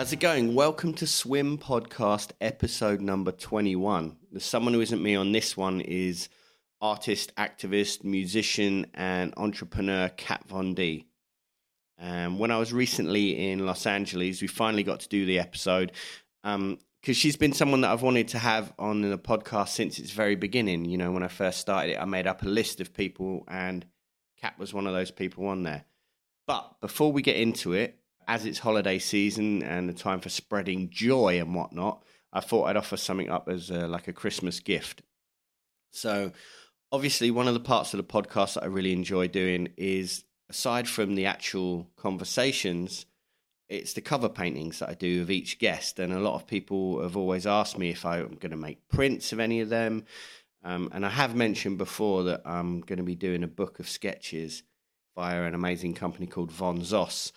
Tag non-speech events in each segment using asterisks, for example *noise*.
How's it going? Welcome to Swim Podcast episode number 21. The someone who isn't me on this one is artist, activist, musician, and entrepreneur Kat Von D. Um, when I was recently in Los Angeles, we finally got to do the episode because she's been someone that I've wanted to have on the podcast since its very beginning. You know, when I first started it, I made up a list of people, and Kat was one of those people on there. But before we get into it, as it's holiday season and the time for spreading joy and whatnot, I thought I'd offer something up as a, like a Christmas gift. So, obviously, one of the parts of the podcast that I really enjoy doing is, aside from the actual conversations, it's the cover paintings that I do of each guest. And a lot of people have always asked me if I'm going to make prints of any of them. Um, and I have mentioned before that I'm going to be doing a book of sketches via an amazing company called Von Zoss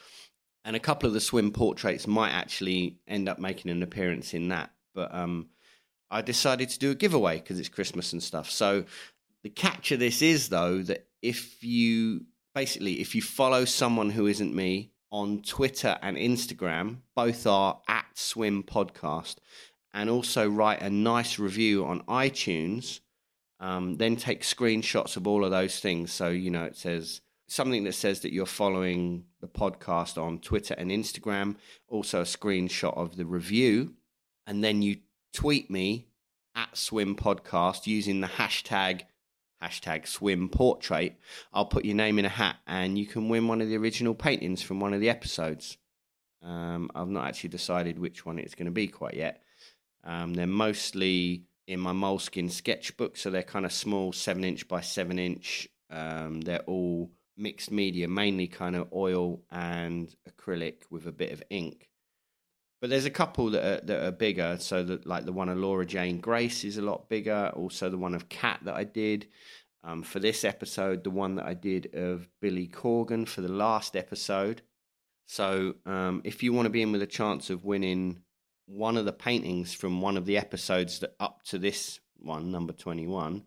and a couple of the swim portraits might actually end up making an appearance in that. But um, I decided to do a giveaway because it's Christmas and stuff. So the catch of this is though that if you basically if you follow someone who isn't me on Twitter and Instagram, both are at Swim Podcast, and also write a nice review on iTunes. Um, then take screenshots of all of those things. So you know it says something that says that you're following the podcast on Twitter and Instagram, also a screenshot of the review, and then you tweet me at Swim Podcast using the hashtag hashtag Swim Portrait. I'll put your name in a hat, and you can win one of the original paintings from one of the episodes. Um, I've not actually decided which one it's going to be quite yet. Um, they're mostly in my Moleskine sketchbook, so they're kind of small, seven inch by seven inch. Um, they're all mixed media, mainly kind of oil and acrylic with a bit of ink. But there's a couple that are, that are bigger. So that like the one of Laura Jane Grace is a lot bigger. Also the one of Kat that I did um, for this episode. The one that I did of Billy Corgan for the last episode. So um, if you want to be in with a chance of winning one of the paintings from one of the episodes that up to this one, number twenty one,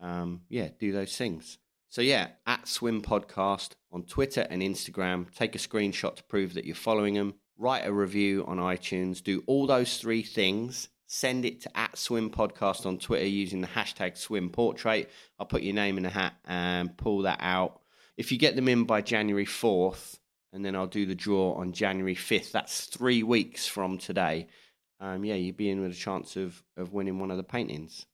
um, yeah, do those things. So yeah, at Swim Podcast on Twitter and Instagram. Take a screenshot to prove that you're following them. Write a review on iTunes. Do all those three things. Send it to at Swim Podcast on Twitter using the hashtag Swim Portrait. I'll put your name in the hat and pull that out. If you get them in by January 4th, and then I'll do the draw on January 5th. That's three weeks from today. Um, yeah, you'd be in with a chance of, of winning one of the paintings.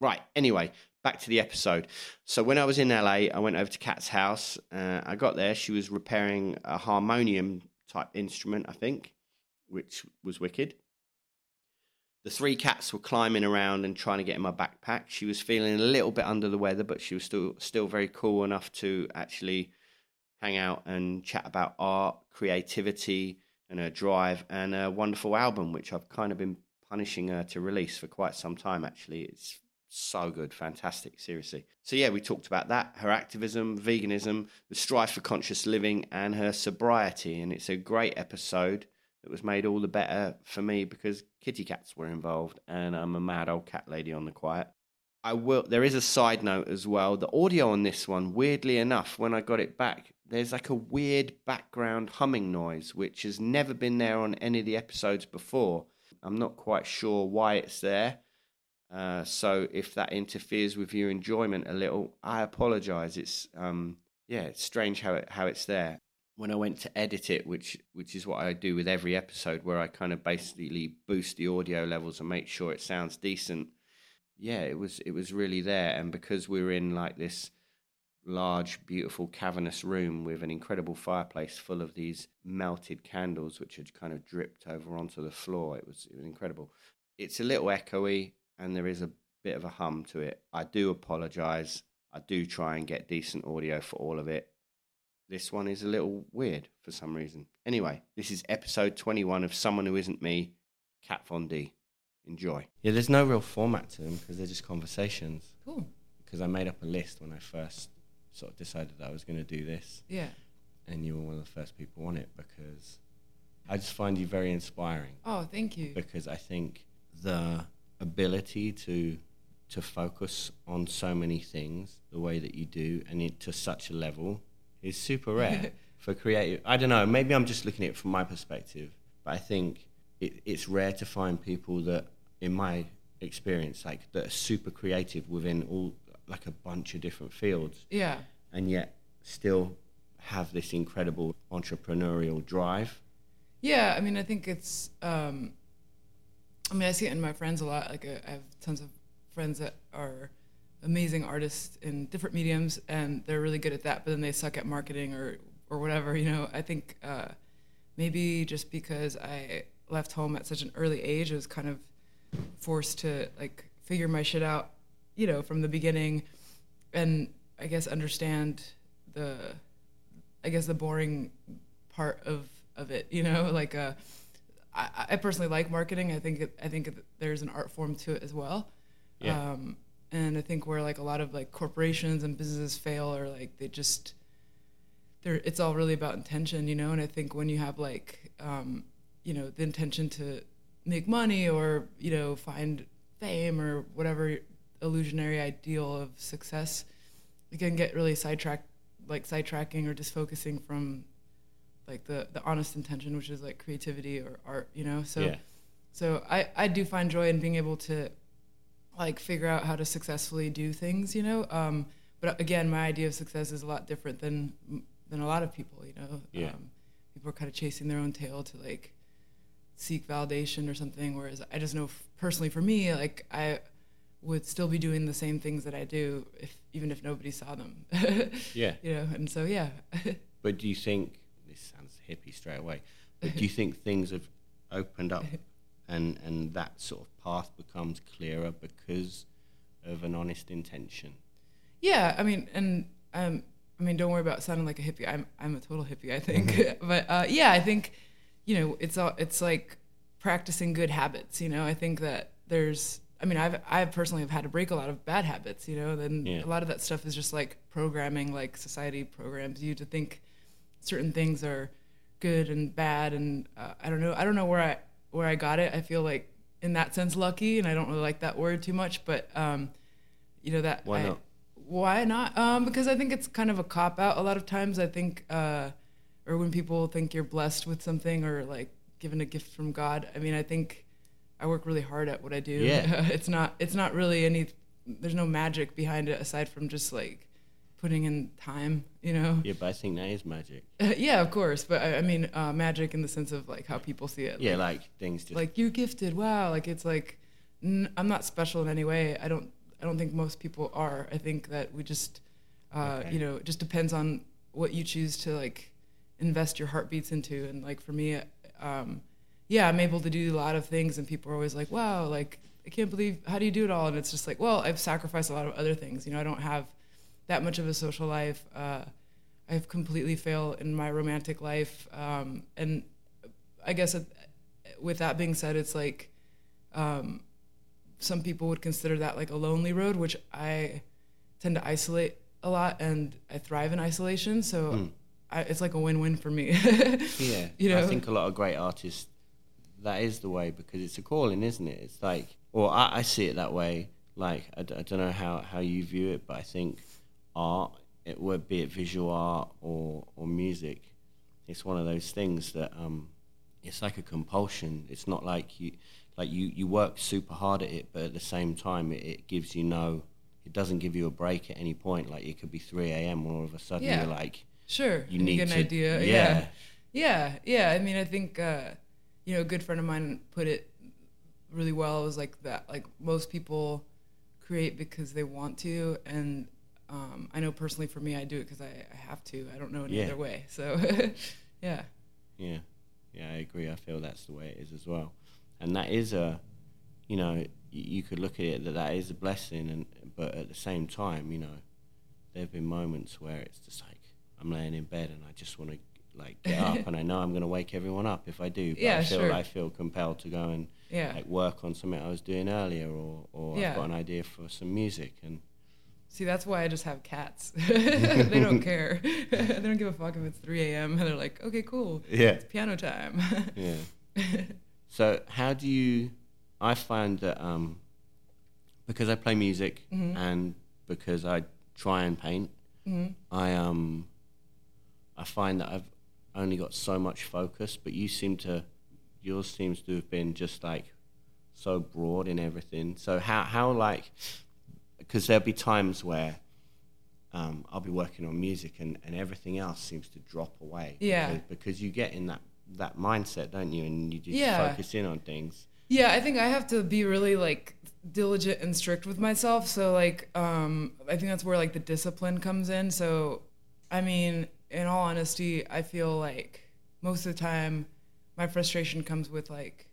Right, anyway, back to the episode. So when I was in LA, I went over to Kat's house. Uh, I got there. She was repairing a harmonium type instrument, I think, which was wicked. The three cats were climbing around and trying to get in my backpack. She was feeling a little bit under the weather, but she was still still very cool enough to actually hang out and chat about art, creativity, and her drive, and a wonderful album, which I've kind of been punishing her to release for quite some time. Actually, it's so good, fantastic, seriously. So yeah, we talked about that, her activism, veganism, the strive for conscious living, and her sobriety. And it's a great episode that was made all the better for me because kitty cats were involved, and I'm a mad old cat lady on the quiet. I will. There is a side note as well. The audio on this one, weirdly enough, when I got it back, there's like a weird background humming noise, which has never been there on any of the episodes before. I'm not quite sure why it's there. Uh, so if that interferes with your enjoyment a little, I apologise. It's um, yeah, it's strange how it how it's there. When I went to edit it, which which is what I do with every episode, where I kind of basically boost the audio levels and make sure it sounds decent. Yeah, it was it was really there, and because we were in like this large, beautiful, cavernous room with an incredible fireplace full of these melted candles, which had kind of dripped over onto the floor. It was, it was incredible. It's a little echoey, and there is a bit of a hum to it. I do apologize. I do try and get decent audio for all of it. This one is a little weird for some reason. Anyway, this is episode 21 of Someone Who Isn't Me, Kat Von D. Enjoy. Yeah, there's no real format to them because they're just conversations. Cool. Because I made up a list when I first sort of decided that I was going to do this, Yeah. and you were one of the first people on it because I just find you very inspiring. Oh, thank you. Because I think the ability to to focus on so many things the way that you do and it to such a level is super *laughs* rare for creative. I don't know. Maybe I'm just looking at it from my perspective, but I think it, it's rare to find people that, in my experience, like that are super creative within all like a bunch of different fields Yeah. and yet still have this incredible entrepreneurial drive. Yeah. I mean, I think it's. Um, I mean, I see it in my friends a lot. Like, uh, I have tons of friends that are amazing artists in different mediums, and they're really good at that. But then they suck at marketing or or whatever. You know, I think uh, maybe just because I left home at such an early age, I was kind of forced to like figure my shit out. You know, from the beginning, and I guess understand the, I guess the boring part of of it. You know, like uh, I, I personally like marketing. I think it, I think it, there's an art form to it as well. Yeah. Um, and I think where like a lot of like corporations and businesses fail or like they just they're it's all really about intention, you know. And I think when you have like um, you know the intention to make money or you know find fame or whatever illusionary ideal of success, you can get really sidetracked, like sidetracking or just focusing from like the the honest intention, which is like creativity or art, you know. So Yeah. so I I do find joy in being able to like figure out how to successfully do things, you know. Um, but again, my idea of success is a lot different than than a lot of people, you know. Yeah. Um, people are kind of chasing their own tail to like seek validation or something. Whereas I just know f- personally for me, like I would still be doing the same things that I do if even if nobody saw them. *laughs* Yeah. You know, and so yeah. *laughs* But do you think hippie straight away? But do you think things have opened up *laughs* and and that sort of path becomes clearer because of an honest intention? Yeah, I mean, and um, I mean, don't worry about sounding like a hippie. I'm I'm a total hippie, I think. *laughs* but uh, yeah, I think you know, it's all it's like practicing good habits. You know, I think that there's. I mean, I've I personally have had to break a lot of bad habits. You know, then Yeah. a lot of that stuff is just like programming, like society programs you to think certain things are good and bad, and uh, I don't know. I don't know where I where I got it. I feel like in that sense lucky, and I don't really like that word too much, but um, you know that Why I- not? why not? Um, because I think it's kind of a cop out. A lot of times, I think, uh, or when people think you're blessed with something or like given a gift from God. I mean, I think I work really hard at what I do. Yeah. *laughs* it's not. It's not really any. There's no magic behind it aside from just like putting in time. You know. Yeah, but I think that is magic. yeah, of course. But I, I mean, uh, magic in the sense of like how people see it. Yeah, like things just like you're gifted wow like it's like n- i'm not special in any way i don't i don't think most people are i think that we just uh, Okay. you know it just depends on what you choose to like invest your heartbeats into and like for me um, yeah i'm able to do a lot of things and people are always like wow like i can't believe how do you do it all and it's just like well i've sacrificed a lot of other things you know i don't have that much of a social life uh, i've completely failed in my romantic life um, and i guess it, with that being said, it's like um, some people would consider that like a lonely road, which I tend to isolate a lot, and I thrive in isolation. So I, it's like a win-win for me. *laughs* Yeah, you know, I think a lot of great artists, that is the way because it's a calling, isn't it? It's like, or I, I see it that way. Like, I, d- I don't know how, how you view it, but I think art, it would be it visual art or, or music, it's one of those things that um, it's like a compulsion. It's not like you, like you, you work super hard at it, but at the same time, it, it gives you no, it doesn't give you a break at any point. Like it could be 3 a.m. and all of a sudden Yeah. you're like, Sure. You need an to- idea. yeah. Yeah. yeah. Yeah. I mean, I think, uh, you know, a good friend of mine put it really well. It was like that, like most people create because they want to. And um, I know personally for me, I do it because I, I have to. I don't know any Yeah. other way. So, *laughs* yeah. Yeah, yeah, I agree. I feel that's the way it is as well, and that is a, you know, you could look at it that that is a blessing, and but at the same time, you know, there have been moments where it's just like I'm laying in bed and I just want to like get up, *laughs* and I know I'm going to wake everyone up if I do. But Yeah, I feel sure. I feel compelled to go and Yeah. like work on something I was doing earlier, or or Yeah. I've got an idea for some music, and See, that's why I just have cats. *laughs* *laughs* they don't care. *laughs* they don't give a fuck if it's 3 a.m. And they're like, okay, cool. Yeah. It's piano time. Yeah. so how do you? I find that um, because I play music Mm-hmm. and because I try and paint, I um, I find that I've only got so much focus. But you seem to, yours seems to have been just like so broad in everything. So how how like, because there'll be times where. Um, I'll be working on music and, and everything else seems to drop away. Yeah. Because, because you get in that, that mindset, don't you? And you just Yeah. focus in on things. Yeah, I think I have to be really like diligent and strict with myself. So like um I think that's where like the discipline comes in. So I mean, in all honesty, I feel like most of the time my frustration comes with like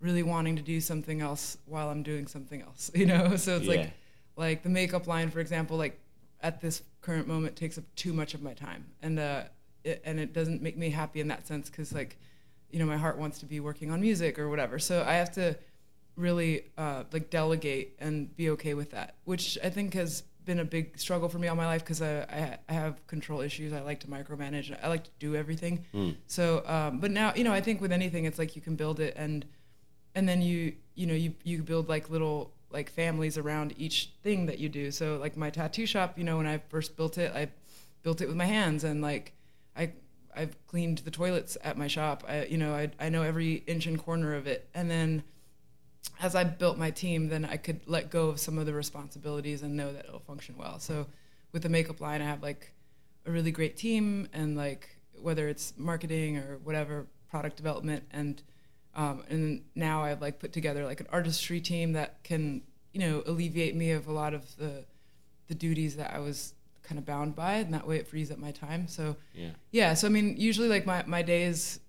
really wanting to do something else while I'm doing something else, *laughs* you know? So it's Yeah. like like the makeup line for example, like at this current moment takes up too much of my time. And uh it, and it doesn't make me happy in that sense cuz like you know my heart wants to be working on music or whatever. So i have to really uh, like delegate and be okay with that which i think has been a big struggle for me all my life because I, I, I have control issues. I like to micromanage. I like to do everything. So um, but now you know i think with anything it's like you can build it and and then you you know you you build like little like families around each thing that you do. So like my tattoo shop you know when i first built it i built it with my hands and like i i've cleaned the toilets at my shop. I you know i, I know every inch and corner of it. And then as i built my team then i could let go of some of the responsibilities and know that it'll function well. So with the makeup line i have like a really great team and like whether it's marketing or whatever product development and um, and now I've like put together like an artistry team that can you know alleviate me of a lot of the the duties that I was kind of bound by and that way it frees up my time so Yeah. yeah so I mean usually like my, my days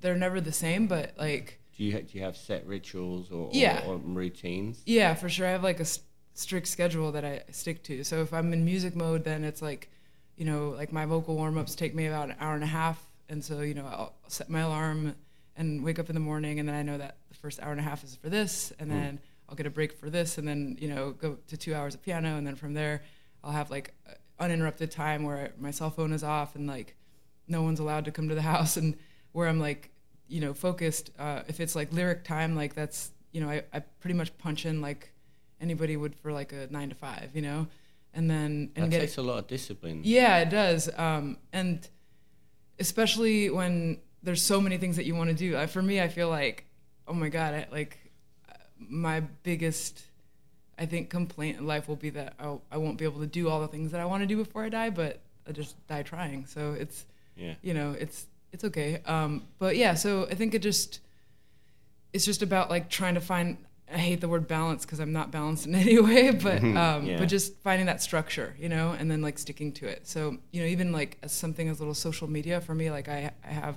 they're never the same but like Do you, do you have set rituals or, or- Yeah. or, routines? Yeah, for sure. I have like a s- strict schedule that I stick to. So if I'm in music mode, then it's like, you know, like my vocal warm ups take me about an hour and a half. And so, you know, I'll set my alarm and wake up in the morning. And then I know that the first hour and a half is for this. And then I'll get a break for this. And then, you know, go to two hours of piano. And then from there, I'll have like uninterrupted time where my cell phone is off and like no one's allowed to come to the *laughs* house. And where I'm like, you know, focused. Uh, if it's like lyric time, like that's, you know, I, I pretty much punch in like anybody would for like a nine to five, you know, and then and That get takes a lot of discipline. yeah, it does. Um, and especially when there's so many things that you want to do. I, for me, I feel like, oh my god, I, like my biggest, I think, complaint in life will be that I'll, I won't be able to do all the things that I want to do before I die, but I just die trying. So it's Yeah. you know, it's it's okay. Um, but yeah, so I think it just it's just about like trying to find. I hate the word balance because I'm not balanced in any *laughs* way, but *laughs* um, Yeah. but just finding that structure, you know, and then like sticking to it. So you know, even like as something as little social media for me, like I I have,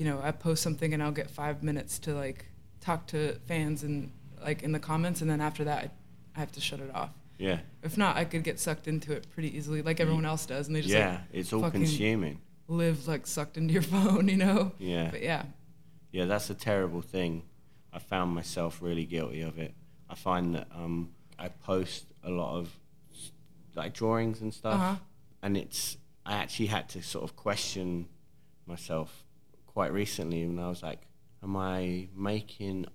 you know, I post something and I'll get five minutes to like talk to fans and like in the comments, and then after that I, I have to shut it off. Yeah. If not, I could get sucked into it pretty easily, like everyone else does, and they just Yeah. like it's all consuming. live like sucked into your *laughs* phone, you know. Yeah. But yeah, Yeah, that's a terrible thing. I found myself really guilty of it. I find that um, I post a lot of like drawings and stuff, Uh-huh. and it's I actually had to sort of question myself quite recently, and I was like, "Am I making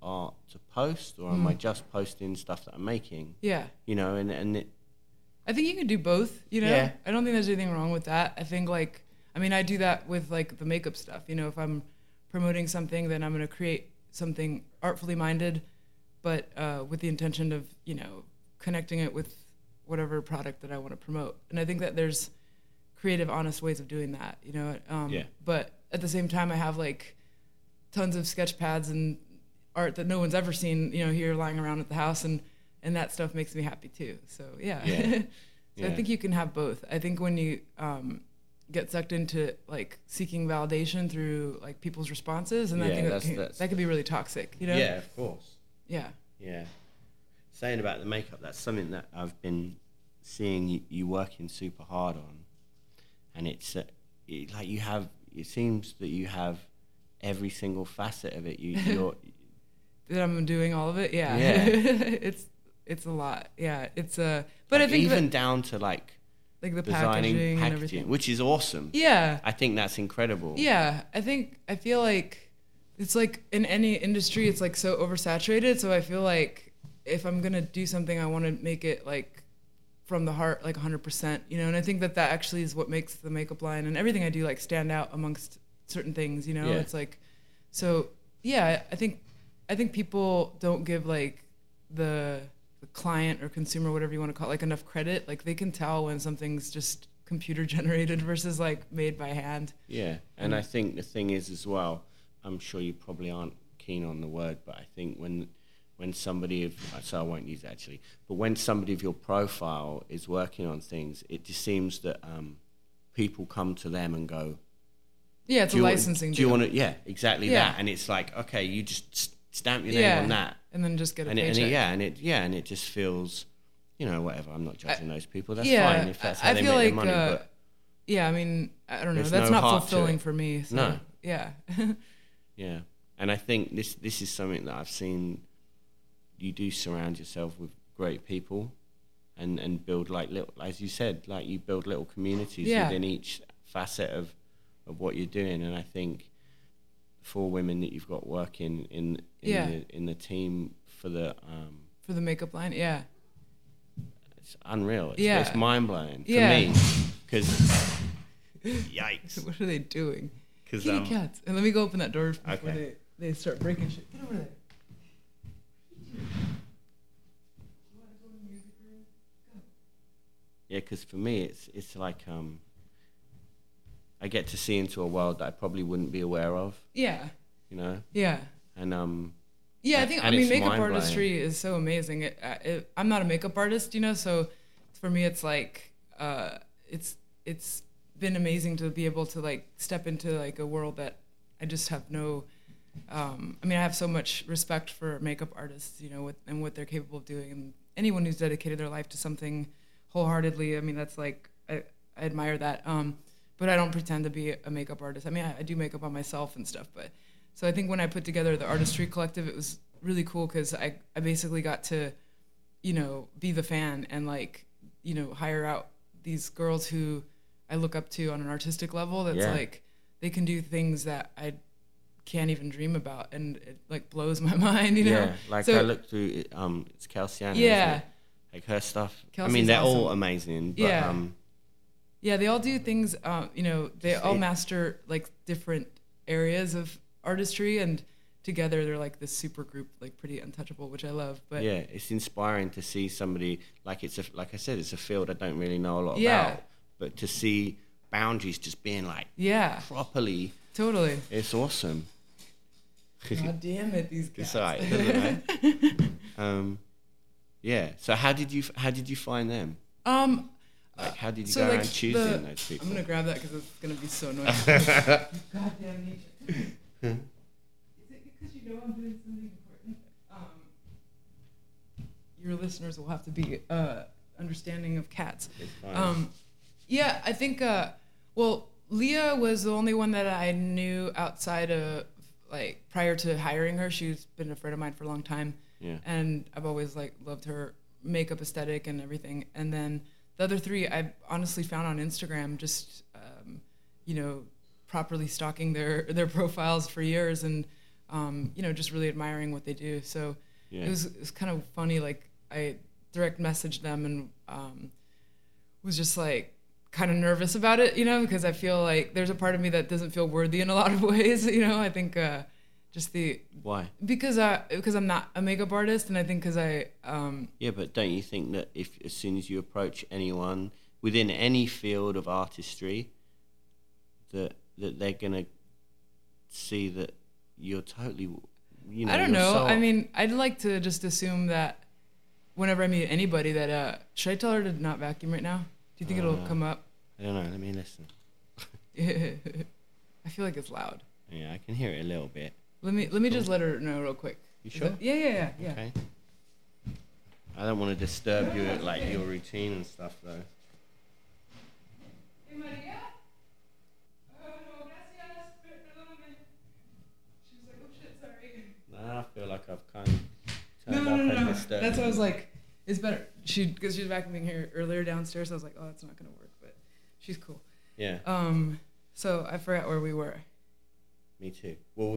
art to post, or Hmm. am I just posting stuff that I'm making?" yeah. You know, and and it, I think you can do both, you know? Yeah. I don't think there's anything wrong with that. I think like I mean I do that with like the makeup stuff. You know, if I'm promoting something then I'm gonna create something artfully minded, but uh, with the intention of, you know, connecting it with whatever product that I want to promote. And I think that there's creative, honest ways of doing that, you know. Um, Yeah. But at the same time, I have like tons of sketch pads and art that no one's ever seen, you know, here lying around at the house, and and that stuff makes me happy too. So yeah. Yeah. *laughs* so Yeah. I think you can have both. I think when you um, get sucked into like seeking validation through like people's responses, and I Yeah, think that that's- can, that's- that could be really toxic. You know. Yeah, of course. Yeah. Yeah. Saying about the makeup, that's something that I've been seeing you, you working super hard on, and it's uh, it, like you have. It seems that you have every single facet of it. You, *laughs* you're that I'm doing all of it. Yeah. Yeah. *laughs* it's it's a lot. Yeah. It's a but like, I think even that, down to like like the designing packaging, and everything. which is awesome. Yeah. I think that's incredible. Yeah. I think I feel like it's like in any industry it's like so oversaturated. So I feel like if I'm gonna do something I wanna make it like from the heart, like 100%, you know, and I think that that actually is what makes the makeup line and everything I do like stand out amongst certain things, you know. Yeah. It's like, so yeah, I think I think people don't give like the, the client or consumer, whatever you want to call it, like enough credit. Like they can tell when something's just computer *laughs* generated versus like made by hand. Yeah, and I think the thing is as well. I'm sure you probably aren't keen on the word, but I think when when somebody of so I won't use it actually, but when somebody of your profile is working on things, it just seems that um, people come to them and go, Yeah, it's "Do a want- licensing. Do you want to? Yeah, exactly Yeah. that. And it's like, okay, you just stamp your name yeah. on that, and then just get a and, it, and it, yeah, and it yeah, and it just feels, you know, whatever. I'm not judging those people. That's yeah, fine if that's how I they feel make like their money. uh, but yeah, I mean, I don't know. That's no not fulfilling for me. So, No. Yeah. *laughs* Yeah, and I think this this is something that I've seen. You do surround yourself with great people, and and build like little, as you said, like you build little communities Yeah. within each facet of of what you're doing. And I think four women that you've got working in in Yeah. the in the team for the um, for the makeup line. Yeah. it's unreal. It's, Yeah. it's mind blowing for Yeah. me because *laughs* yikes. What are they doing? Kitty um, cats. And let me go open that door before Okay. they, they start breaking shit. Get over there. Yeah, because for me, it's it's like um, I get to see into a world that I probably wouldn't be aware of, Yeah. you know, Yeah. and um, Yeah, I think I mean makeup artistry is so amazing. It, uh, it, I'm not a makeup artist, you know, so for me it's like uh, it's it's been amazing to be able to like step into like a world that I just have no. Um, I mean, I have so much respect for makeup artists, you know, what, and what they're capable of doing, and anyone who's dedicated their life to something wholeheartedly. I mean, that's like I, I admire that. Um, but I don't pretend to be a makeup artist. I mean, I, I do makeup on myself and stuff, but so I think when I put together the artistry collective, it was really cool because I, I basically got to, you know, be the fan and like, you know, hire out these girls who I look up to on an artistic level. That's Yeah. like they can do things that I can't even dream about, and it like blows *laughs* my mind. You know, yeah, like So- I look through it, um, it's Calciana, Yeah. Like her stuff. I mean, they're all amazing, but Yeah. um, Yeah, they all do things. Uh, you know, they all master like different areas of artistry, and together they're like this super group, like pretty untouchable, which I love. But yeah, it's inspiring to see somebody like it's a like I said, it's a field I don't really know a lot Yeah. about, but to see boundaries just being like yeah, properly, totally. it's awesome. God damn it, these guys. It's alright, doesn't it? *laughs* um, yeah. So how did you how did you find them? Um, Like how did you so go like around choosing the, those people? I'm gonna grab that because it's gonna be so annoying. Goddamn nature. Is it because you know I'm doing something important? Um, your listeners will have to be uh, understanding of cats. Um, yeah, I think. Uh, well, Leah was the only one that I knew outside of like prior to hiring her. She's been a friend of mine for a long time, Yeah. and I've always like loved her makeup aesthetic and everything. And then the other three, I honestly found on Instagram, just um, you know, properly stalking their their profiles for years, and um, you know, just really admiring what they do. So Yeah. it was it was kind of funny. Like I direct messaged them and um, was just like kind of nervous about it, you know, because I feel like there's a part of me that doesn't feel worthy in a lot of *laughs* ways, you know. I think uh, Just the Why? because I because I'm not a makeup artist, and I think because I um Yeah, but don't you think that if as soon as you approach anyone within any field of artistry, that that they're gonna see that you're totally, you know, I don't know. I mean, I'd like to just assume that whenever I meet anybody, that uh, should I tell her to not vacuum right now? Do you think it'll Uh, come up? I don't know. Let me listen. *laughs* I feel like it's loud. Yeah, I can hear it a little bit. Let me let me just let her know real quick. You sure? that- yeah, yeah, yeah, yeah. Okay. I don't want to disturb you like your routine and stuff though. Hey, Maria. Oh, no, gracias. She was like, oh shit, sorry. Nah, I feel like I've kind of No, turned no, up no, and no. That's why I was like. It's better. She because she was vacuuming here earlier downstairs. I was like, oh, that's not gonna work, but she's cool. Yeah, Um, so I forgot where we were. me too. Well,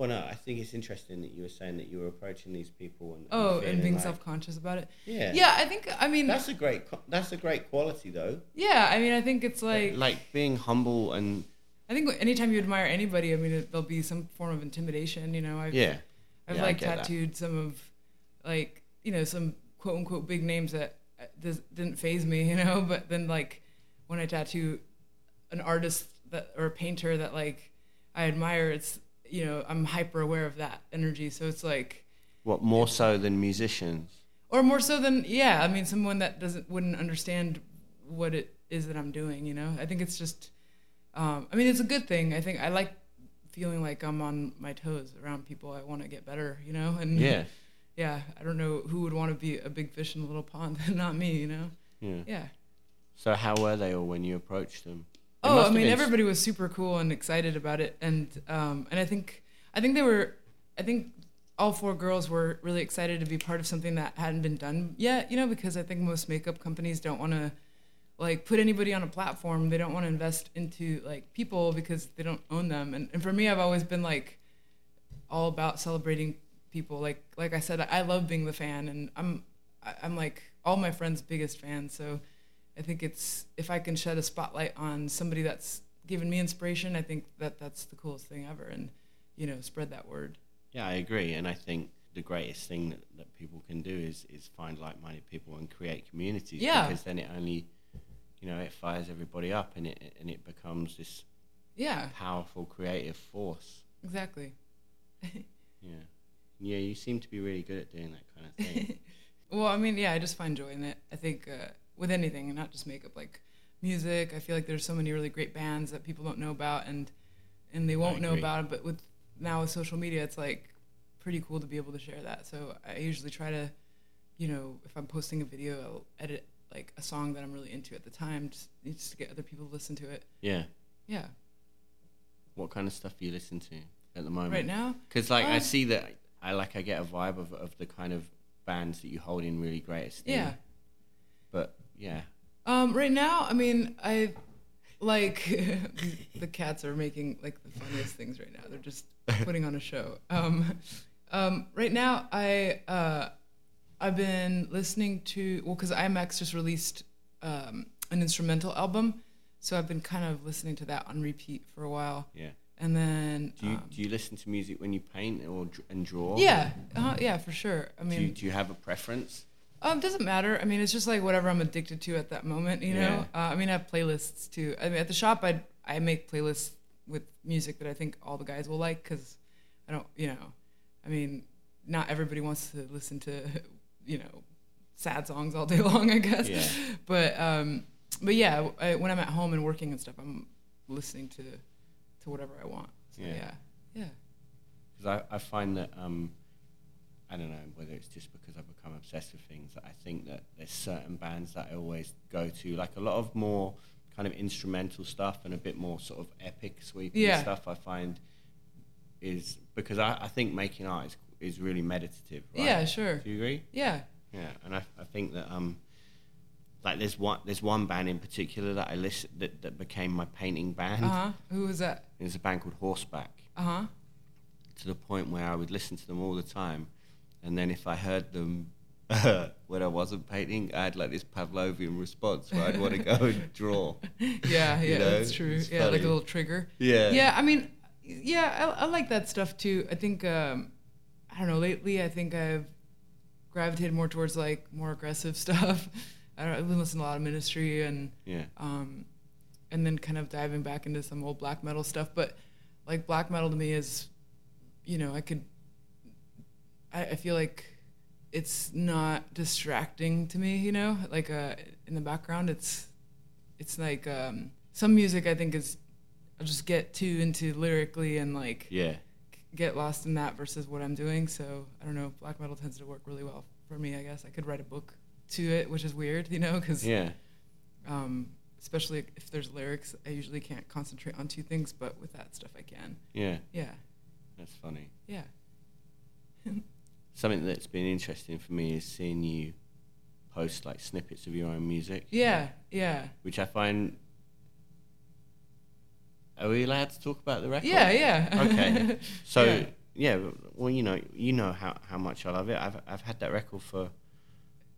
well, no, I think it's interesting that you were saying that you were approaching these people and Oh, and feeling being like- self-conscious about it. Yeah. Yeah, I think. I mean, That's a great. That's a great quality, though. yeah. I mean, I think it's like. like being humble and I think anytime you admire anybody, I mean, it, there'll be some form of intimidation. You know, I've yeah. I've Yeah, like get that. tattooed some of like you know some quote unquote big names that uh, didn't phase me, *laughs* you know. But then like when I tattoo an artist that or a painter that like I admire, it's you know I'm hyper aware of that energy. So it's like What more so than musicians? or more so than yeah. I mean, someone that doesn't wouldn't understand what it is that I'm doing. You know, I think it's just. Um, I mean, it's a good thing. I think I like feeling like I'm on my toes around people. I want to get better. You know, and Yeah. yeah, I don't know who would want to be a big fish in a little pond, and *laughs* not me, you know? Yeah. Yeah. So how were they all when you approached them? Oh, I mean, everybody was super cool and excited about it, and um, and I think I think they were, I think all four girls were really excited to be part of something that hadn't been done yet, you know, because I think most makeup companies don't want to like put anybody on a platform. They don't want to invest into like people because they don't own them. And, and for me, I've always been like all about celebrating people. Like like I said, I love being the fan, and I'm I'm like all my friends' biggest fan. So I think it's if I can shed a spotlight on somebody that's given me inspiration, I think that that's the coolest thing ever, and you know, spread that word. Yeah, I agree, and I think the greatest thing that, that people can do is is find like-minded people and create communities. Yeah. Because then it only, you know, it fires everybody up, and it and it becomes this Yeah, powerful creative force. exactly. *laughs* Yeah. Yeah, you seem to be really good at doing that kind of thing. *laughs* Well, I mean, yeah, I just find joy in it. I think uh, with anything, and not just makeup, like music. I feel like there's so many really great bands that people don't know about, and and they won't know about it. But with now with social media, it's like pretty cool to be able to share that. So I usually try to, you know, if I'm posting a video, I'll edit like a song that I'm really into at the time, just just to get other people to listen to it. yeah. Yeah. What kind of stuff do you listen to at the moment? Right now, Because like I Um, see that I like I get a vibe of of the kind of bands that you hold in really great esteem. yeah. Yeah. Um, right now, I mean, I like *laughs* the cats are making like the funniest things right now. They're just putting on a show. Um, um, right now, I uh, I've been listening to well, because IMAX just released um, an instrumental album so I've been kind of listening to that on repeat for a while. Yeah. And then Do you um, do you listen to music when you paint or and draw? yeah, uh, yeah, for sure. I Do you, mean, do you have a preference? Um, it doesn't matter. I mean, it's just like whatever I'm addicted to at that moment, you know. Uh, I mean, I have playlists too. I mean, at the shop, I I make playlists with music that I think all the guys will like because I don't, you know, I mean, not everybody wants to listen to, you know, sad songs all day *laughs* long, I guess. Yeah. But um, but yeah, I, when I'm at home and working and stuff, I'm listening to to whatever I want. So, Yeah. yeah, yeah. Because I, I find that um, I don't know whether it's just because I've become obsessed with things that I think that there's certain bands that I always go to, like a lot of more kind of instrumental stuff and a bit more sort of epic sweeping Yeah. stuff. I find is because I, I think making art is, is really meditative. Right? Yeah, sure. Do you agree? Yeah. Yeah, and I, I think that um, like there's one there's one band in particular that I listen that, that became my painting band. Uh huh. Who was that? It's a band called Horseback Uh huh. to the point where I would listen to them all the time, and then if I heard them *laughs* when I wasn't painting, I had like this Pavlovian response where I'd want to go and draw. *laughs* Yeah, yeah, You know, that's true. it's Yeah, like a little trigger. Yeah. Yeah, I mean, yeah, I, I like that stuff too. I think, um, I don't know, lately I think I've gravitated more towards like more aggressive *laughs* stuff. I don't I've been listening to a lot of ministry and, Yeah, um, and then kind of diving back into some old black metal stuff. But like black metal to me is, you know, I could, I, I feel like it's not distracting to me, you know, like uh, in the background, it's, it's like um, some music I think is, I'll just get too into lyrically and like yeah, get lost in that versus what I'm doing. So I don't know, black metal tends to work really well for me. I guess I could write a book to it, which is weird, you know, because yeah, um, especially if there's lyrics, I usually can't concentrate on two things, but with that stuff I can. yeah. Yeah, That's funny. yeah. *laughs* Something that's been interesting for me is seeing you post like snippets of your own music, Yeah, yeah. which I find. Are we allowed to talk about the record? Yeah, yeah. Okay. *laughs* So Yeah. yeah. well, you know, you know how, how much I love it. I've I've had that record for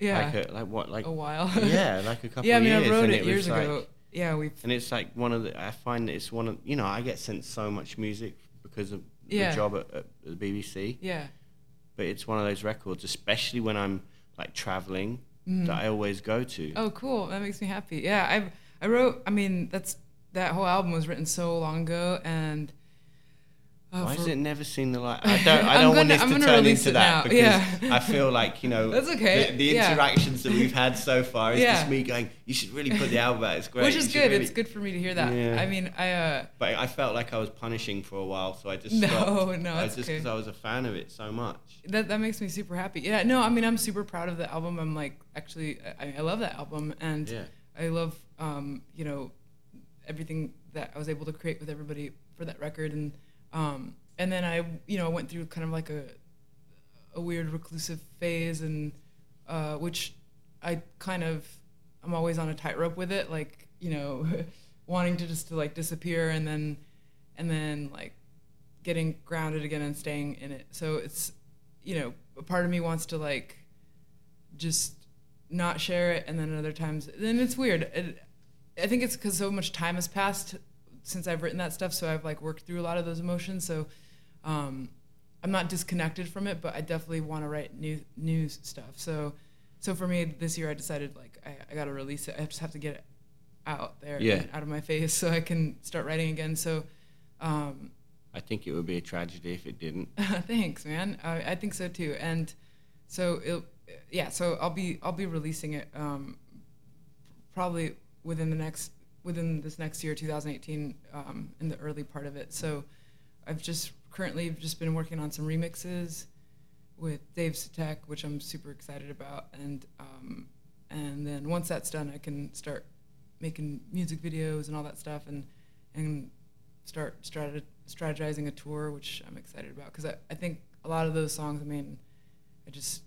yeah. like a, like what like a while. *laughs* yeah, like a couple yeah, I mean, years. I wrote it, was years like- ago. Yeah, we. And it's like one of the. I find that it's one of you know I get sent so much music because of Yeah. the job at, at the BBC. Yeah, But it's one of those records, especially when I'm like traveling, mm. that I always go to. Oh, cool. That makes me happy. Yeah, I I wrote. I mean, that's that whole album was written so long ago, and uh, Why has it never seen the light? I don't. I *laughs* don't want gonna- this I'm to turn into that now. because Yeah. I feel like you know *laughs* That's okay. The, the Yeah. interactions that we've had so far is Yeah. just me going. You should really put the album out. It's *laughs* great. which is good. really-" It's good for me to hear that. I mean, I uh, But I felt like I was punishing for a while, so I just No, stopped. no, I it's just okay. because I was a fan of it so much. that that makes me super happy. Yeah, no, I mean, I'm super proud of the album. I'm like, actually, I, I love that album, and. I love, um, you know, everything that I was able to create with everybody for that record, and um, and then I, you know, went through kind of like a a weird reclusive phase, and uh, which I kind of I'm always on a tightrope with it, like you know, *laughs* wanting to just to like disappear, and then and then like getting grounded again and staying in it. So it's you know, a part of me wants to like just not share it, and then other times, then it's weird. It, I think it's because so much time has passed since I've written that stuff, so I've like worked through a lot of those emotions. So um, I'm not disconnected from it, but I definitely want to write new new stuff. So so for me this year, I decided like I, I got to release it. I just have to get it out there, Yeah. out of my face, so I can start writing again. So. Um, I think it would be a tragedy if it didn't. *laughs* Thanks, man. I, I think so too. And so it, yeah. So I'll be I'll be releasing it um, probably within the next within this next year, 2018, um, in the early part of it. So I've just currently just been working on some remixes with Dave Sitek, which I'm super excited about. And um, and then once that's done, I can start making music videos and all that stuff, and and start strate- strategizing a tour, which I'm excited about because I, I think a lot of those songs. I mean, I just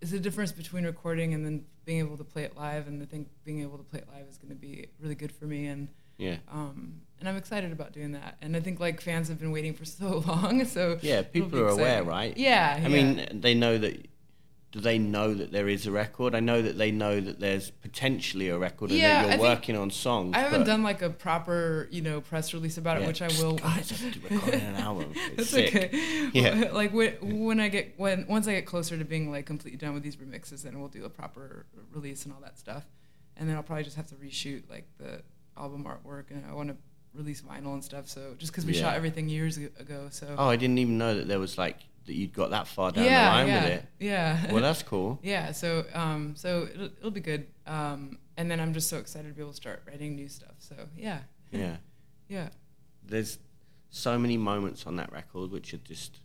it's the difference between recording and then being able to play it live, and I think being able to play it live is going to be really good for me, and Yeah. um, and I'm excited about doing that. And I think like fans have been waiting for so *laughs* long, so Yeah, people are aware, right? Yeah, I yeah. mean, they know that do they know that there is a record? I know that they know that there's potentially a record and Yeah, that I you're think- working on songs. I haven't done like a proper, you know, press release about it, Yeah. which I will. Guys, I'm recording an *laughs* album. It's That's sick. okay. *laughs* Yeah. Like when, when I get when once I get closer to being like completely done with these remixes, then we'll do a proper release and all that stuff. And then I'll probably just have to reshoot like the album artwork, and I want to release vinyl and stuff. So just because we Yeah. shot everything years ago, so Oh, I didn't even know that there was like that you'd got that far down yeah, the line yeah, with it. yeah. Well, that's cool. *laughs* yeah. So um, so it'll, it'll be good. Um, and then I'm just so excited to be able to start writing new stuff. So yeah, *laughs* Yeah. yeah. There's so many moments on that record which are just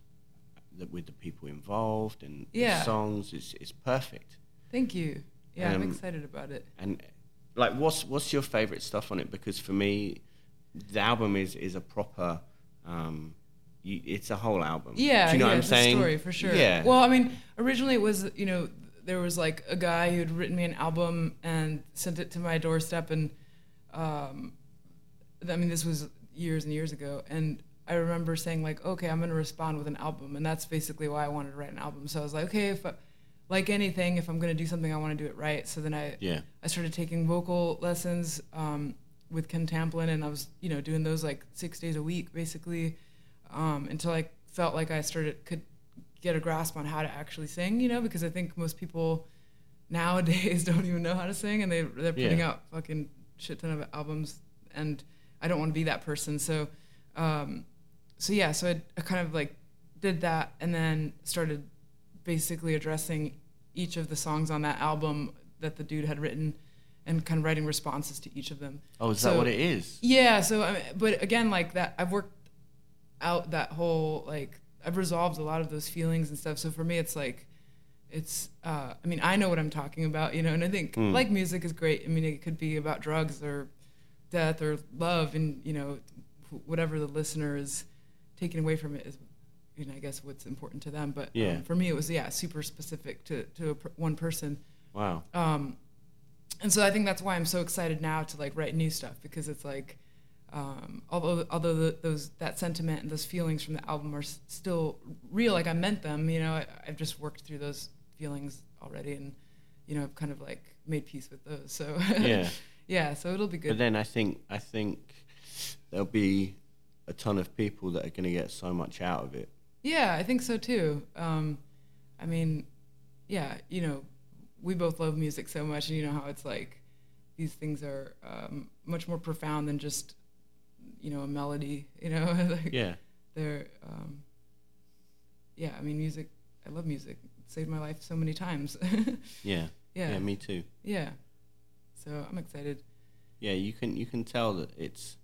that with the people involved and Yeah. the songs. It's it's perfect. Thank you. Yeah, I'm Um, excited about it. And like, what's what's your favorite stuff on it? Because for me, the album is is a proper. Um, you, it's a whole album. Yeah, Do you know yeah, what I'm it's saying? a story for sure. Yeah. Well, I mean, originally it was you know there was like a guy who had written me an album and sent it to my doorstep, and um, I mean this was years and years ago, and I remember saying like, okay, I'm gonna respond with an album, and that's basically why I wanted to write an album. So I was like, okay, if I, like anything, if I'm gonna do something, I want to do it right. So then I Yeah. I started taking vocal lessons um, with Ken Tamplin, and I was, you know, doing those like six days a week, basically, um, until I felt like I started could get a grasp on how to actually sing, you know, because I think most people nowadays *laughs* don't even know how to sing, and they they're putting Yeah. out fucking shit ton of albums, and I don't want to be that person. So, um, so yeah, so I, I kind of like did that, and then started basically addressing each of the songs on that album that the dude had written and kind of writing responses to each of them. oh, is that what it is? Yeah, so I mean, but again like that I've worked out that whole like I've resolved a lot of those feelings and stuff. So for me it's like it's uh I mean, I know what I'm talking about, you know, and I think like music is great. I mean, it could be about drugs or death or love and, you know, whatever the listener is taking away from it is you know, I guess what's important to them, but Yeah. um, for me it was yeah, super specific to to a per- one person Wow. um, and so I think that's why I'm so excited now to like write new stuff because it's like, um, although although the, those that sentiment and those feelings from the album are s- still real, like I meant them, you know, I, I've just worked through those feelings already, and you know, I've kind of like made peace with those. So Yeah. *laughs* yeah, so it'll be good. But then I think I think there'll be a ton of people that are going to get so much out of it. Yeah, I think so too. Um, I mean, yeah, you know, we both love music so much, and you know how it's like these things are um, much more profound than just you know a melody. You know, *laughs* like Yeah. they're um, yeah. I mean, music. I love music. It saved my life so many times. *laughs* Yeah. Yeah. Yeah. Me too. yeah. So I'm excited. Yeah. You can you can tell that it's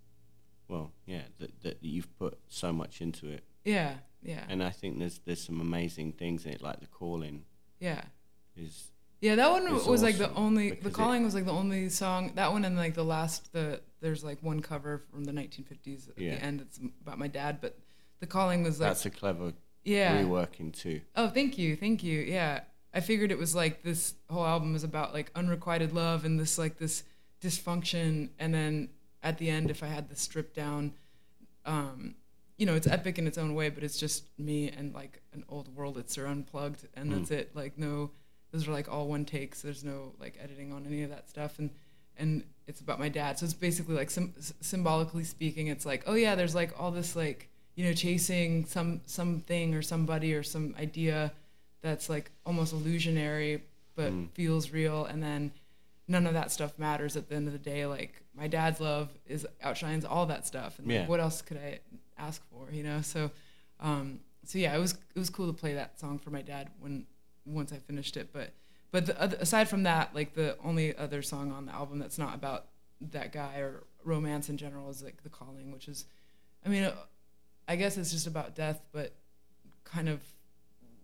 well yeah that that you've put so much into it, Yeah, yeah, and I think there's there's some amazing things in it, like the calling yeah. is Yeah, that one It's was like the only. The calling was like the only song. That one and like the last. The there's like one cover from the 1950s at Yeah. the end. It's about my dad, but the calling was like. that's a clever yeah. reworking too. Oh, thank you, thank you. Yeah, I figured it was like this whole album is about like unrequited love and this like this dysfunction, and then at the end, if I had the stripped down, um, you know, it's epic in its own way, but it's just me and like an old Wurlitzer unplugged, and that's it. Like no, those are like all one takes. There's no like editing on any of that stuff, and and it's about my dad. So it's basically like sim- symbolically speaking, it's like oh yeah, there's like all this like you know chasing some something or somebody or some idea that's like almost illusionary but feels real, and then none of that stuff matters at the end of the day. Like my dad's love is outshines all that stuff, and like, Yeah. what else could I ask for? You know, so um, so yeah, it was it was cool to play that song for my dad when once I finished it. But but the other, aside from that, like the only other song on the album that's not about that guy or romance in general is like the calling, which is, I mean, uh, I guess it's just about death, but kind of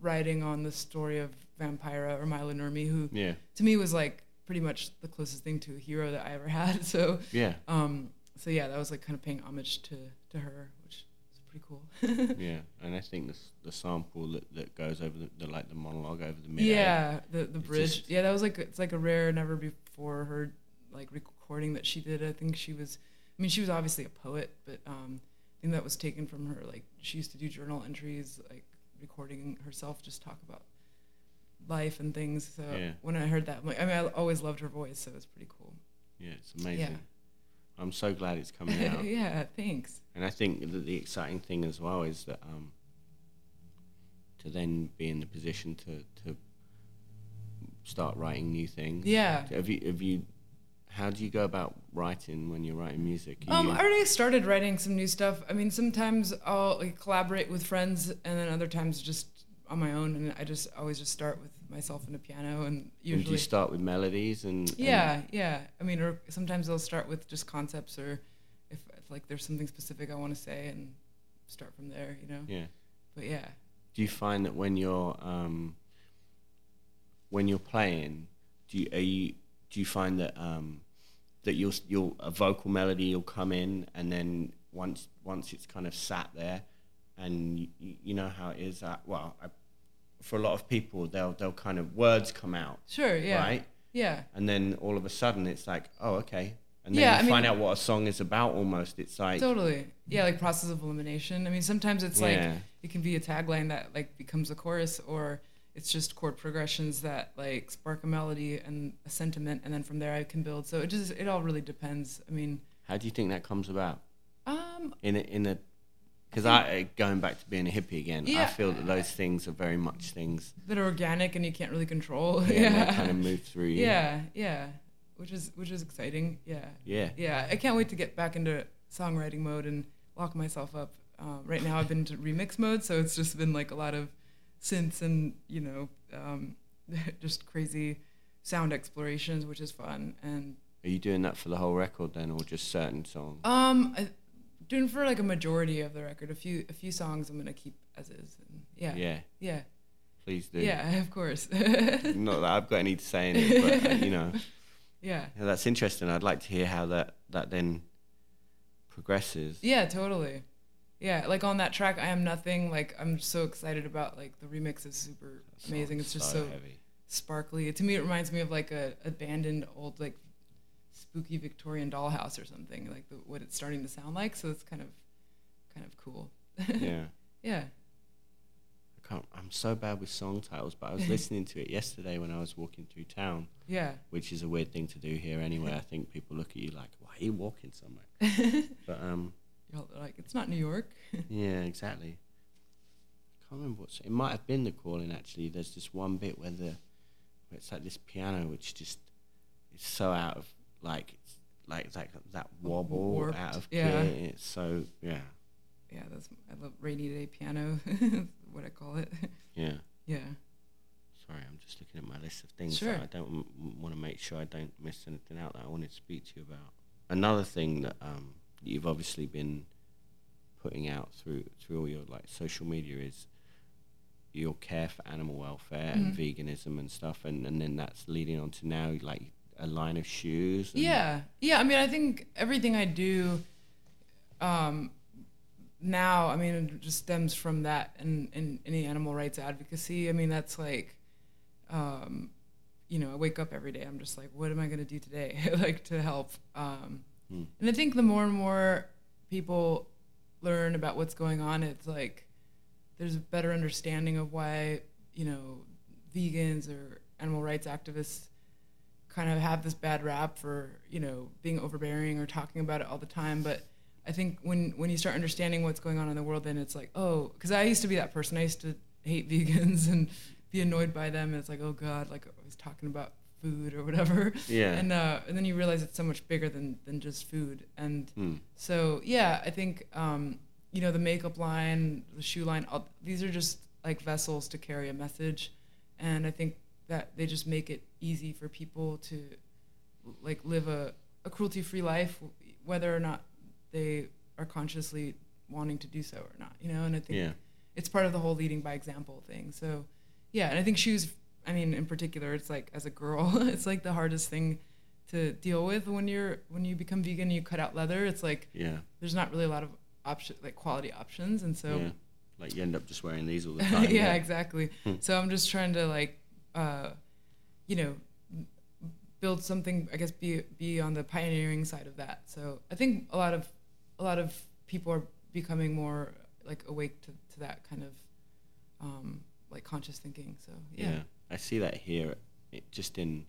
writing on the story of Vampira or Maila Nurmi, who Yeah. to me was like pretty much the closest thing to a hero that I ever had. *laughs* So Yeah. um, so yeah, that was like kind of paying homage to to her, which pretty cool. *laughs* Yeah, and I think the the sample that, that goes over the, the like the monologue over the mid. yeah, the the bridge. just- yeah, that was like it's like a rare, never before heard like recording that she did. I think she was. I mean, she was obviously a poet, but um, I think that was taken from her. Like she used to do journal entries, like recording herself just talk about life and things. So Yeah. when I heard that, like, I mean, I always loved her voice, so it was pretty cool. Yeah, it's amazing. I'm so glad it's coming *laughs* out. yeah, thanks. And I think that the exciting thing as well is that um, to then be in the position to, to start writing new things. Yeah. Have you have you? How do you go about writing when you're writing music? Are Um, you- I already started writing some new stuff. I mean, sometimes I'll like collaborate with friends, and then other times just on my own. And I just always just start with myself and a piano, and and usually do you start with melodies and and- Yeah, yeah. I mean, or sometimes I'll start with just concepts, or if, if like there's something specific I want to say, and start from there. You know. yeah. But yeah. Do you find that when you're um, when you're playing, do you, are you do you find that um, that you'll you'll a vocal melody will come in and then once once it's kind of sat there, and you, you know how it is that well, I, for a lot of people they'll they'll kind of words come out Sure. Yeah. right, Yeah. and then all of a sudden it's like oh okay, and then Yeah, you I find mean- out what a song is about almost. It's like Totally. Yeah, like process of elimination. I mean, sometimes it's Yeah. like it can be a tagline that like becomes a chorus, or it's just chord progressions that like spark a melody and a sentiment, and then from there I can build. So it just it all really depends. I mean, how do you think that comes about? um, in a, in a because I, going back to being a hippie again, I feel that those things are very much things that are organic and you can't really control. yeah, Yeah. kind of move through you. Yeah, yeah, which is which is exciting. Yeah, Yeah. yeah. I can't wait to get back into songwriting mode and lock myself up. Um, right now, I've been to remix mode, so it's just been like a lot of synths and you know, um, *laughs* just crazy sound explorations, which is fun. And Are you doing that for the whole record then, or just certain songs? um, I, doing for like a majority of the record, a few a few songs I'm gonna keep as is. And yeah, Yeah, yeah, please do. yeah, *laughs* of course. *laughs* Not that I've got any to say in it, but uh, you know, *laughs* yeah. yeah, that's interesting. I'd like to hear how that that then progresses. Yeah, totally. Yeah, like on that track, I am nothing. Like I'm so excited about like the remix is super amazing. It's just so, heavy. sparkly. To me, it reminds me of like a abandoned old like spooky Victorian dollhouse or something. Like the, what it's starting to sound like. So it's kind of kind of cool. *laughs* Yeah. yeah. I can't, I'm so bad with song titles, but I was *laughs* listening to it yesterday when I was walking through town, Yeah. which is a weird thing to do here anyway. I think people look at you like, why are you walking somewhere? *laughs* but um, You're like it's not New York. Yeah, exactly. I can't remember what It might have been the calling actually. There's this one bit where the where it's like this piano which just is so out of like like like that wobble Warped, out of yeah. gear. It's so yeah, yeah, that's I love rainy day piano. *laughs* what I call it. yeah. yeah. Sorry, I'm just looking at my list of things. Sure. That I don't want to make sure I don't miss anything out that I wanted to speak to you about. Another thing that um, you've obviously been putting out through through all your like social media is your care for animal welfare and Mm-hmm. veganism and stuff, and, and then that's leading on to now like a line of shoes. Yeah, yeah. I mean, I think everything I do um, now, I mean, it just stems from that and, and any animal rights advocacy. I mean, that's like, um, you know, I wake up every day. I'm just like, what am I going to do today, *laughs* like to help? Um, And I think the more and more people learn about what's going on, it's like there's a better understanding of why you know vegans or animal rights activists kind of have this bad rap for you know being overbearing or talking about it all the time but i think when when you start understanding what's going on in the world then it's like oh because i used to be that person. I used to hate *laughs* vegans and be annoyed by them. And it's like oh god like i was talking about food or whatever. Yeah. and uh and then you realize it's so much bigger than than just food. And Hmm. so yeah i think um you know the makeup line the shoe line all, these are just like vessels to carry a message. And i think that they just make it easy for people to like live a, a cruelty free life whether or not they are consciously wanting to do so or not you know and i think Yeah. it's part of the whole leading by example thing so yeah and i think shoes i mean in particular it's like as a girl *laughs* it's like the hardest thing to deal with when you're when you become vegan and you cut out leather it's like Yeah. there's not really a lot of option like quality options and so yeah. Like you end up just wearing these all the *laughs* time. yeah, exactly. Hmm. So I'm just trying to like, uh, you know, build something. I guess be be on the pioneering side of that. So I think a lot of a lot of people are becoming more like awake to, to that kind of um, like conscious thinking. So yeah. Yeah. I see that here, it just in,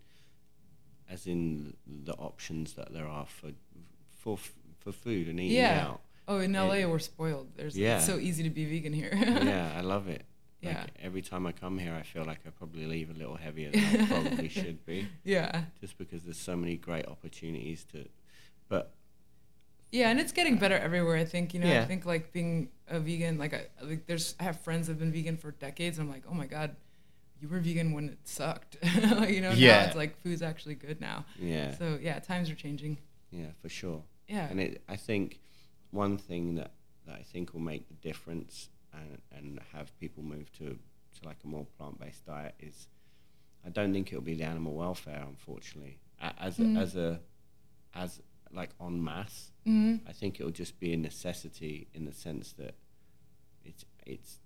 as in the options that there are for, for for food and eating yeah. out. Oh, in LA we're spoiled. There's Yeah. it's so easy to be vegan here. *laughs* yeah, I love it. Like, Yeah. every time I come here, I feel like I probably leave a little heavier than I probably *laughs* should be, yeah. just because there's so many great opportunities to. But Yeah, and it's getting better everywhere. I think you know. Yeah. I think like being a vegan, like I like there's I have friends that've been vegan for decades. And I'm like, oh my god, you were vegan when it sucked. *laughs* you know, Yeah. now it's like food's actually good now. yeah, So yeah, times are changing. yeah, for sure. Yeah. And it, I think one thing that, that I think will make the difference and, and have people move to, to like a more plant based diet is I don't think it'll be the animal welfare, unfortunately. As Mm. a, as a as like en masse, Mm-hmm. I think it'll just be a necessity in the sense that it's it's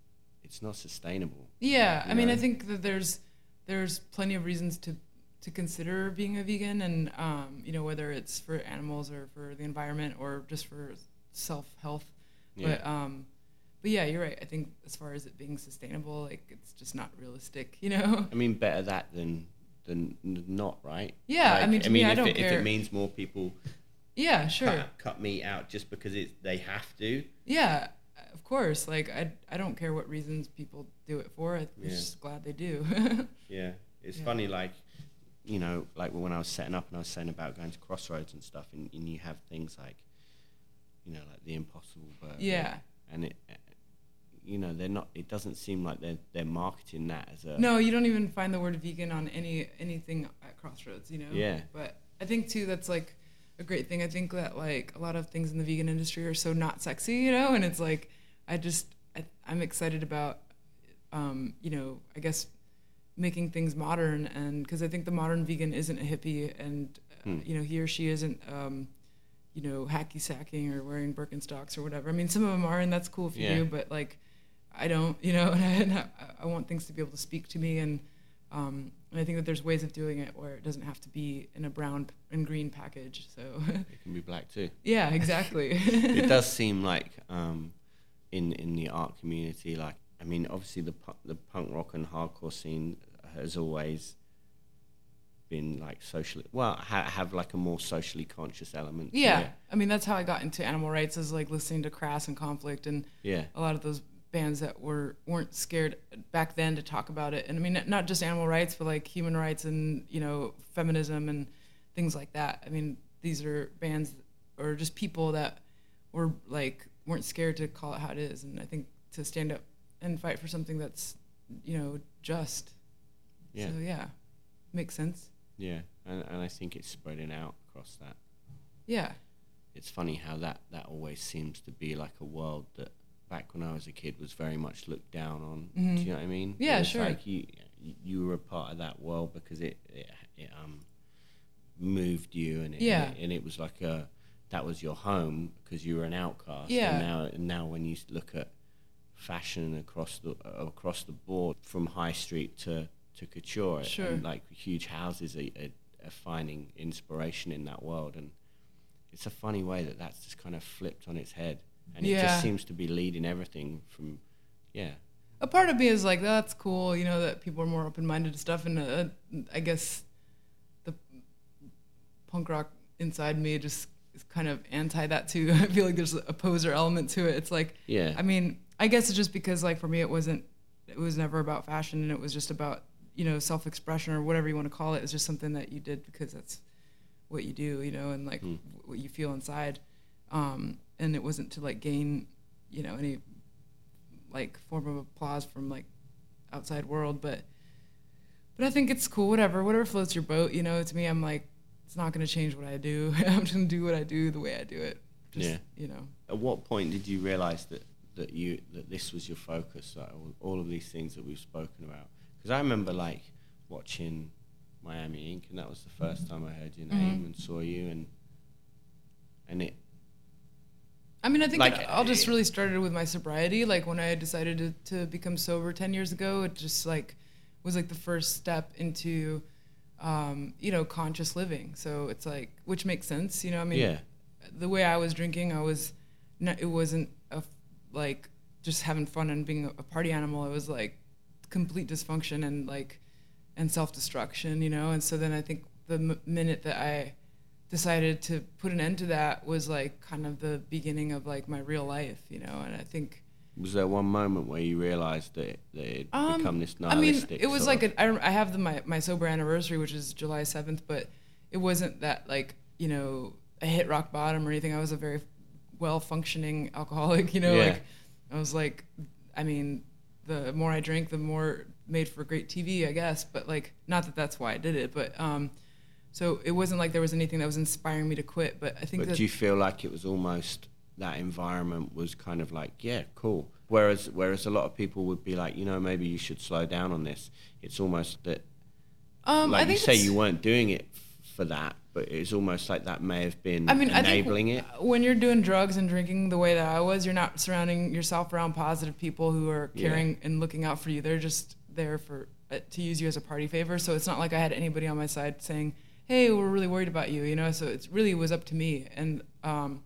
it's not sustainable. Yeah, you I mean, I think that there's there's plenty of reasons to to consider being a vegan, and um, you know whether it's for animals or for the environment or just for self health. But um, but yeah, you're right. I think as far as it being sustainable, like it's just not realistic. *laughs* You know? I mean, better that than than not, right? Yeah, I Like, mean, to me, I if, don't it, if it means more people Yeah, sure. cut, cut meat out just because it, they have to. Yeah, of course. Like I I don't care what reasons people do it for. I'm Yeah. just glad they do. *laughs* Yeah, it's Yeah. funny, like, you know, like when I was setting up and I was saying about going to Crossroads and stuff, and, and you have things like, you know, like the Impossible Burger. Yeah. And it, you know, they're not. It doesn't seem like they're they're marketing that as a. No, you don't even find the word vegan on any anything at Crossroads, you know. Yeah. But I think too that's like a great thing. I think that like a lot of things in the vegan industry are so not sexy, you know, and it's like I just I, I'm excited about um, you know, I guess making things modern and because I think the modern vegan isn't a hippie and uh, Hmm. you know, he or she isn't um you know, hacky sacking or wearing Birkenstocks or whatever. I mean, some of them are, and that's cool if you Yeah. do, but like, I don't, you know, *laughs* and I, I want things to be able to speak to me, and um, and I think that there's ways of doing it where it doesn't have to be in a brown and green package. So, *laughs* It can be black too. yeah, exactly. *laughs* it does seem like um, in in the art community, like I mean, obviously the the punk rock and hardcore scene has always been like socially well ha- have like a more socially conscious element. Yeah. I mean that's how I got into animal rights is like listening to Crass and Conflict and Yeah. a lot of those bands that were weren't scared back then to talk about it. And I mean not just animal rights, but like human rights and you know feminism and things like that. I mean these are bands or just people that were like weren't scared to call it how it is. And I think to stand up and fight for something that's you know just. Yeah. So yeah, makes sense. Yeah, and and I think it's spreading out across that. Yeah. It's funny how that that always seems to be like a world that back when I was a kid was very much looked down on. Do you know what I mean? Mm-hmm. Yeah, It's sure. Like you you were a part of that world because it it, it um moved you and it, Yeah. and it was like a that was your home because you were an outcast. Yeah. And now and now when you look at fashion across the across the board from high street to to couture Sure. and like huge houses are, are, are finding inspiration in that world and it's a funny way that that's just kind of flipped on its head and it just seems to be leading everything from yeah. A part of me is like that's cool you know that people are more open-minded to stuff and uh, i guess the punk rock inside me just is kind of anti that too. *laughs* I feel like there's a poser element to it. It's like Yeah. i mean i guess it's just because like for me it wasn't it was never about fashion and it was just about you know self-expression or whatever you want to call it. It's just something that you did because that's what you do you know and like what you feel inside. Um and it wasn't to like gain you know any like form of applause from like outside world but but i think it's cool whatever whatever floats your boat you know to me i'm like it's not going to change what i do *laughs* i'm just going to do what i do the way i do it just, Yeah. you know at what point did you realize that that you that this was your focus like all, all of these things that we've spoken about because i remember like watching Miami Ink and that was the first time i heard your name Mm-hmm. and saw you and and it I mean, I think Like, it all just uh, really started with my sobriety. Like when I decided to, to become sober 10 years ago, it just like was like the first step into, um, you know, conscious living. So it's like, which makes sense, you know, I mean, Yeah. the way I was drinking, I was, not, it wasn't a, like just having fun and being a party animal. It was like complete dysfunction and like and self destruction, you know. And so then I think the m- minute that I decided to put an end to that was like kind of the beginning of like my real life, you know. And I think Was there one moment where you realised that it, that it had um, become this I mean, it was like a, I, I have the, my my sober anniversary, which is July seventh, but it wasn't that like you know I hit rock bottom or anything. I was a very well functioning *laughs* alcoholic, you know. Yeah. Like I was like, I mean, the more I drank, the more made for great TV, I guess. But like, not that that's why I did it, but um, so it wasn't like there was anything that was inspiring me to quit. But I think But do you feel like it was almost that environment was kind of like, yeah, cool. Whereas, whereas a lot of people would be like, you know, maybe you should slow down on this. It's almost that, um, I like you say, you weren't doing it for that, but it's almost like that may have been I mean, enabling I think it. when you're doing drugs and drinking the way that I was, you're not surrounding yourself around positive people who are Yeah. caring and looking out for you. They're just there for uh, to use you as a party favor. So it's not like I had anybody on my side saying, "Hey, we're really worried about you," you know. So it really was up to me, and um,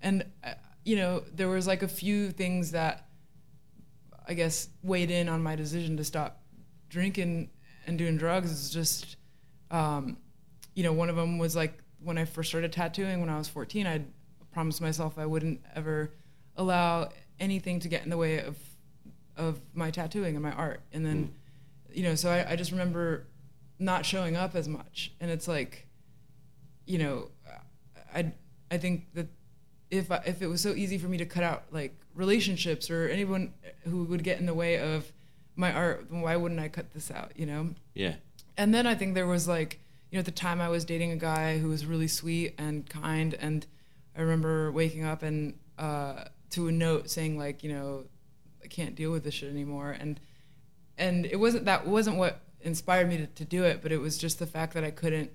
and uh, you know, there was like a few things that I guess weighed in on my decision to stop drinking and doing drugs. Is just um, you know, one of them was like when I first started tattooing when I was 14, I promised myself I wouldn't ever allow anything to get in the way of of my tattooing and my art. And then, you know, so I, I just remember not showing up as much. And it's like, you know, I I think that if I, if it was so easy for me to cut out like relationships or anyone who would get in the way of my art, then why wouldn't I cut this out? You know. Yeah. And then I think there was like, you know, at the time I was dating a guy who was really sweet and kind, and I remember waking up and uh, to a note saying like, you know, I can't deal with this shit anymore, and and it wasn't that wasn't what inspired me to, to do it, but it was just the fact that I couldn't,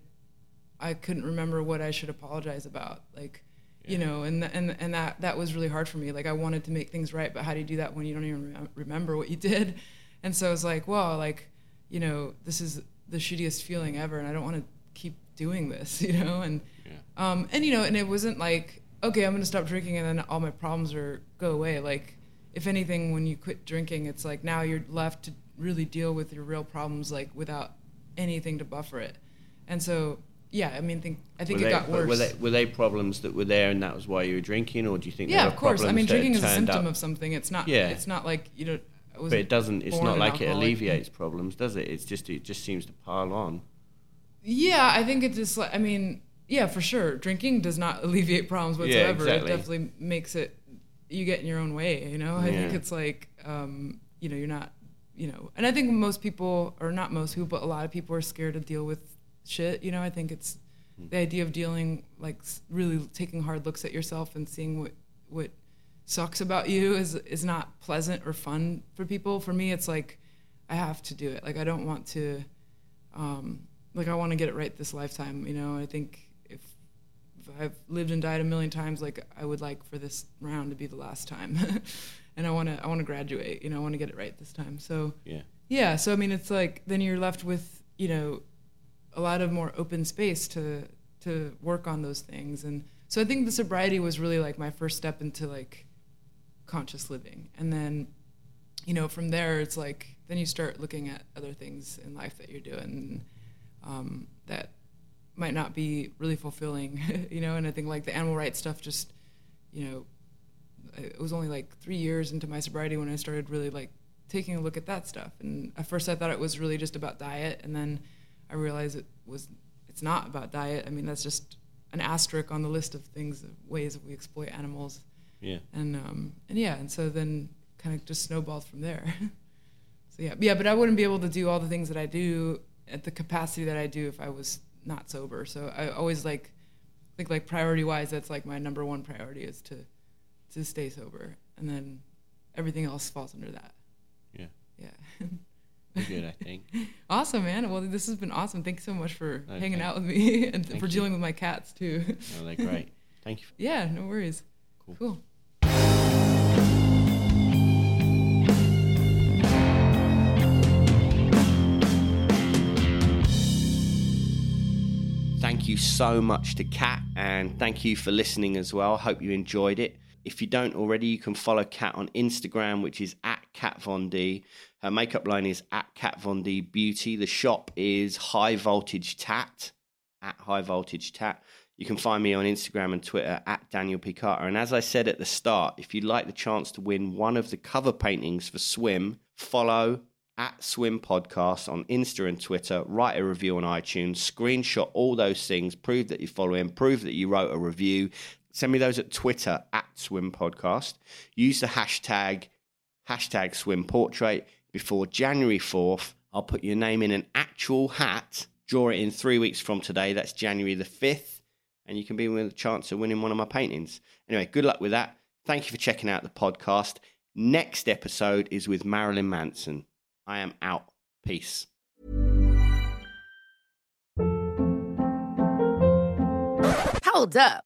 I couldn't remember what I should apologize about, like. You know, and and and that that was really hard for me. Like I wanted to make things right, but how do you do that when you don't even remem- remember what you did? *laughs* And so I was like, well, like, you know, this is the shittiest feeling ever, and I don't want to keep doing this, *laughs* you know. And um, and you know, and it wasn't like, okay, I'm gonna stop drinking, and then all my problems are go away. Like, if anything, when you quit drinking, it's like now you're left to really deal with your real problems, like without anything to buffer it. And so, yeah, I mean, think I think were it they, got worse. Were they, were they problems that were there and that was why you were drinking, or do you think? yeah, of course. I mean, drinking is a symptom up- of something. It's not. Yeah. It's not like you know. But it doesn't. It's not like it alleviates problems, does it? It's just it just seems to pile on. Yeah, I think it just I mean, yeah, for sure. Drinking does not *laughs* alleviate problems Yeah, whatsoever. exactly. It definitely makes it you get in your own way, you know? I think it's like um, you know, you're not you know, and I think most people or not most people, but a lot of people are scared to deal with shit, you know? I think it's Hmm. the idea of dealing like really taking hard looks at yourself and seeing what what sucks about you is is not pleasant or fun for people. For me, it's like I have to do it. Like I don't want to um, like I want to get it right this lifetime, you know. I think if, if I've lived and died a million times, like I would like for this round to be the last time, *laughs* and I want to I want to graduate, you know. I want to get it right this time. So Yeah. yeah, so I mean, it's like then you're left with you know a lot of more open space to to work on those things, and so I think the sobriety was really like my first step into like conscious living, and then you know from there it's like then you start looking at other things in life that you're doing um, that might not be really fulfilling, *laughs* you know, and I think like the animal rights stuff just you know it was only like three years into my sobriety when I started really like taking a look at that stuff. And at first I thought it was really just about diet, and then I realized it was it's not about diet. I mean that's just an asterisk on the list of things, ways that we exploit animals. Yeah. And um and yeah, and so then kind of just snowballed from there. *laughs* so yeah, yeah, but I wouldn't be able to do all the things that I do at the capacity that I do if I was not sober. So I always like think like priority wise, that's like my number one priority is to to stay sober, and then everything else falls under that. Yeah. Yeah. You're good, I think. *laughs* awesome, man. Well, this has been awesome. Thanks so much for Okay. hanging out with me *laughs* and Thank for you. dealing with my cats too. No, they're great. Thank you. *laughs* yeah, no worries. Cool. Cool. Thank you so much to Kat, and thank you for listening as well. Hope you enjoyed it. If you don't already, you can follow Kat on Instagram, which is at Kat Von D. Her makeup line is at Kat Von D Beauty. The shop is High Voltage Tat, at High Voltage Tat. You can find me on Instagram and Twitter at Daniel P. Carter. And as I said at the start, if you'd like the chance to win one of the cover paintings for Swim, follow at Swim Podcast on Insta and Twitter, write a review on iTunes, screenshot all those things, prove that you follow him, prove that you wrote a review. Send me those at Twitter at Swim Podcast. Use the hashtag hashtag Swim Portrait before January 4th. I'll put your name in an actual hat. Draw it in three weeks from today. That's January the 5th. And you can be with a chance of winning one of my paintings. Anyway, good luck with that. Thank you for checking out the podcast. Next episode is with Marilyn Manson. I am out. Peace. Hold up.